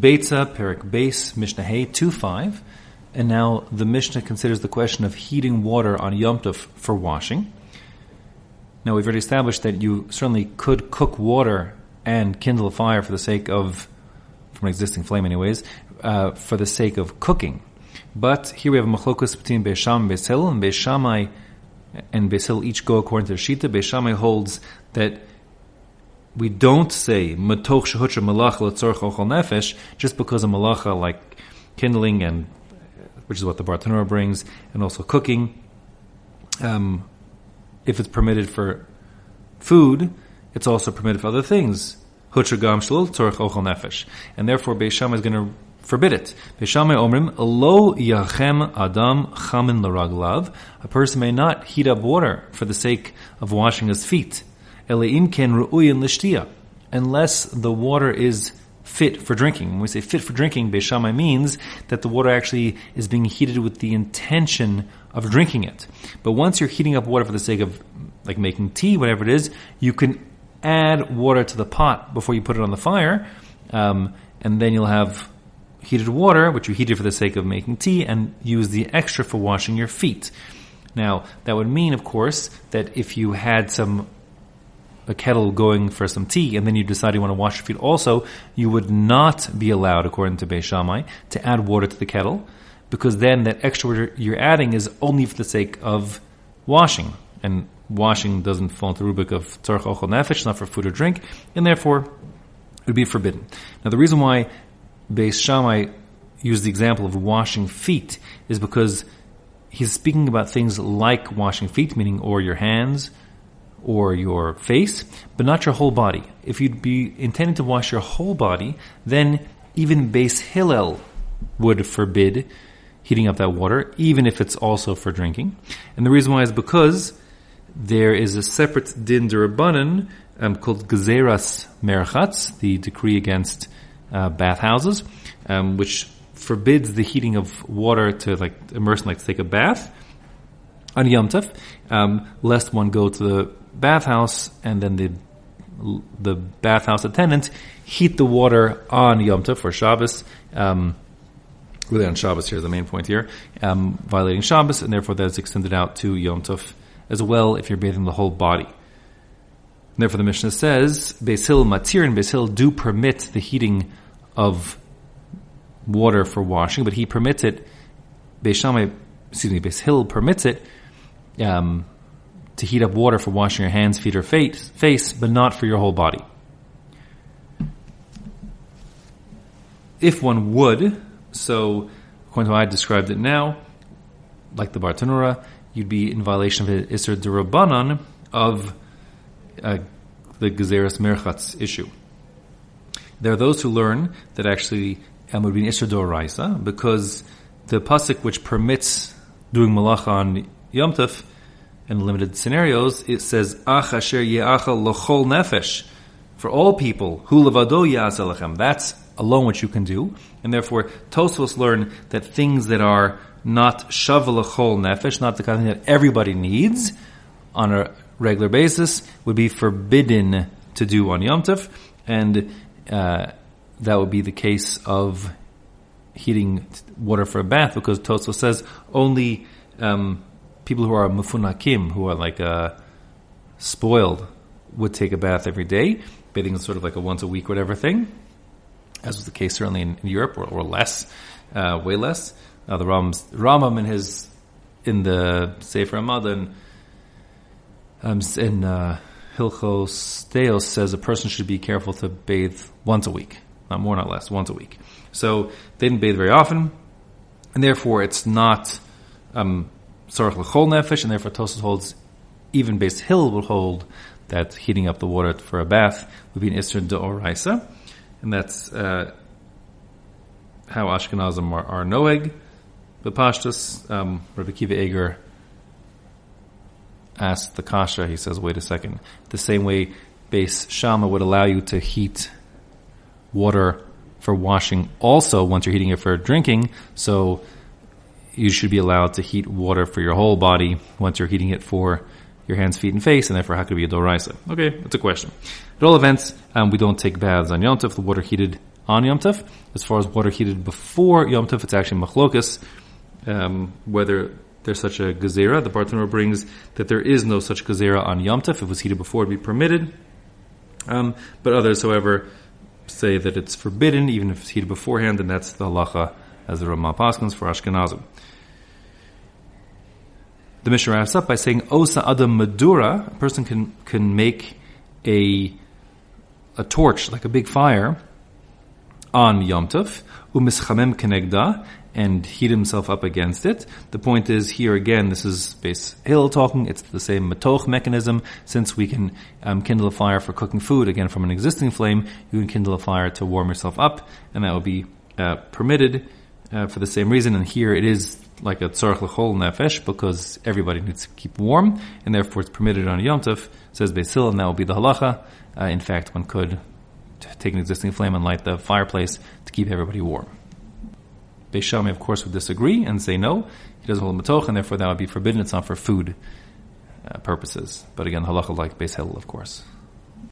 Beitza, Perek Beis, Mishnah Hay, 2.5. And now the Mishnah considers the question of heating water on Yom Tov for washing. Now we've already established that you certainly could cook water and kindle a fire for the sake of, from an existing flame anyways, uh, for the sake of cooking. But here we have a machlokus between Beisham and Beis and Beis Shammai and Beis each go according to the Shita. Beis Shammai holds that we don't say matoch shehutra malacha letzorch ochal nefesh just because of malacha like kindling and which is what the Bartenura brings, and also cooking. Um, if it's permitted for food, it's also permitted for other things. Hutra gam ochal nefesh, and therefore Beisham is going to forbid it. Beis Shammai omrim lo yachem adam chamin laraglav. A person may not heat up water for the sake of washing his feet unless the water is fit for drinking. When we say fit for drinking, Beishamai means that the water actually is being heated with the intention of drinking it. But once you're heating up water for the sake of like making tea, whatever it is, you can add water to the pot before you put it on the fire, um, and then you'll have heated water, which you heated for the sake of making tea, and use the extra for washing your feet. Now, that would mean, of course, that if you had some a kettle going for some tea, and then you decide you want to wash your feet also, you would not be allowed, according to Beis Shammai, to add water to the kettle, because then that extra water you're adding is only for the sake of washing, and washing doesn't fall into the rubric of tzarech ochel nefesh, not for food or drink, and therefore it would be forbidden. Now the reason why Beis Shammai used the example of washing feet is because he's speaking about things like washing feet, meaning or your hands, or your face, but not your whole body. If you'd be intending to wash your whole body, then even Beis Hillel would forbid heating up that water, even if it's also for drinking. And the reason why is because there is a separate din derabanan um, called Gezeras Merchatz, the decree against uh, bathhouses, um, which forbids the heating of water to like immerse, like to take a bath on Yom Tov, um, lest one go to the bathhouse and then the the bathhouse attendant heat the water on Yom Tov for Shabbos. Um, really on Shabbos here the main point here, um, violating Shabbos, and therefore that is extended out to Yom Tov as well if you're bathing the whole body. And therefore the Mishnah says, Beis Hillel Matir and Beis Hillel do permit the heating of water for washing, but he permits it, Beis Shammai, excuse me, Beis Hillel permits it, um, to heat up water for washing your hands, feet, or face, but not for your whole body. If one would, so according to how I described it now, like the Bartenura, you'd be in violation of the Isser Derabanan of uh, the Gezeres Merchatz issue. There are those who learn that actually um, would be an Isser Doraisa because the pasuk which permits doing malacha on Yom Tov in limited scenarios, it says, Ach asher ye'achal lochol nefesh. For all people, hu levado. That's alone what you can do. And therefore, Tosfos learn that things that are not shavalachol nefesh, not the kind of thing that everybody needs on a regular basis, would be forbidden to do on Yom Tov. And uh, that would be the case of heating water for a bath, because Tosfos says only um, people who are mefunakim, who are like uh, spoiled, would take a bath every day. Bathing is sort of like a once a week, whatever thing, as was the case certainly in, in Europe, or, or less, uh, way less. Uh, the Rambam, Rambam in his in the Sefer Hamadda um, in uh, Hilchos Deos says a person should be careful to bathe once a week, not more, not less, once a week. So they didn't bathe very often, and therefore it's not um, tzarech l'chol nefesh, and therefore Tosfos holds even Beis hill will hold that heating up the water for a bath would be an Isser Deoraisa, and that's uh, how Ashkenazim are, are noeg. But Pashtus, um, Rabbi Akiva Eiger asked the Kasha, he says, wait a second, the same way Beis Shammai would allow you to heat water for washing also once you're heating it for drinking, so you should be allowed to heat water for your whole body once you're heating it for your hands, feet, and face, and therefore how could be a doraisa? Okay, that's a question. At all events, um, we don't take baths on Yom Tov. The water heated on Yom Tov. As far as water heated before Yom Tov, it's actually machlokas, um, whether there's such a gezerah. The Bartanur brings that there is no such gezerah on Yom Tov. If it was heated before, it'd be permitted. Um, but others, however, say that it's forbidden, even if it's heated beforehand, and that's the halacha as the Ramah Paskins for Ashkenazim. The Mishnah wraps up by saying, Osa Adam Medura, a person can, can make a, a torch, like a big fire, on Yom Tov, umischamem kenegda, and heat himself up against it. The point is here again, this is Beis Hill talking. It's the same matoch mechanism. Since we can um, kindle a fire for cooking food again from an existing flame, you can kindle a fire to warm yourself up, and that will be uh, permitted uh, for the same reason. And here it is like a tzarech lechol nefesh because everybody needs to keep warm, and therefore it's permitted on Yom Tov. Says Beis Hill, and that will be the halacha. Uh, in fact, one could take an existing flame and light the fireplace to keep everybody warm. Beis Shammai, of course, would disagree and say no. He doesn't hold matoch, and therefore that would be forbidden. It's not for food uh, purposes. But again, halacha like Beis Hillel, of course.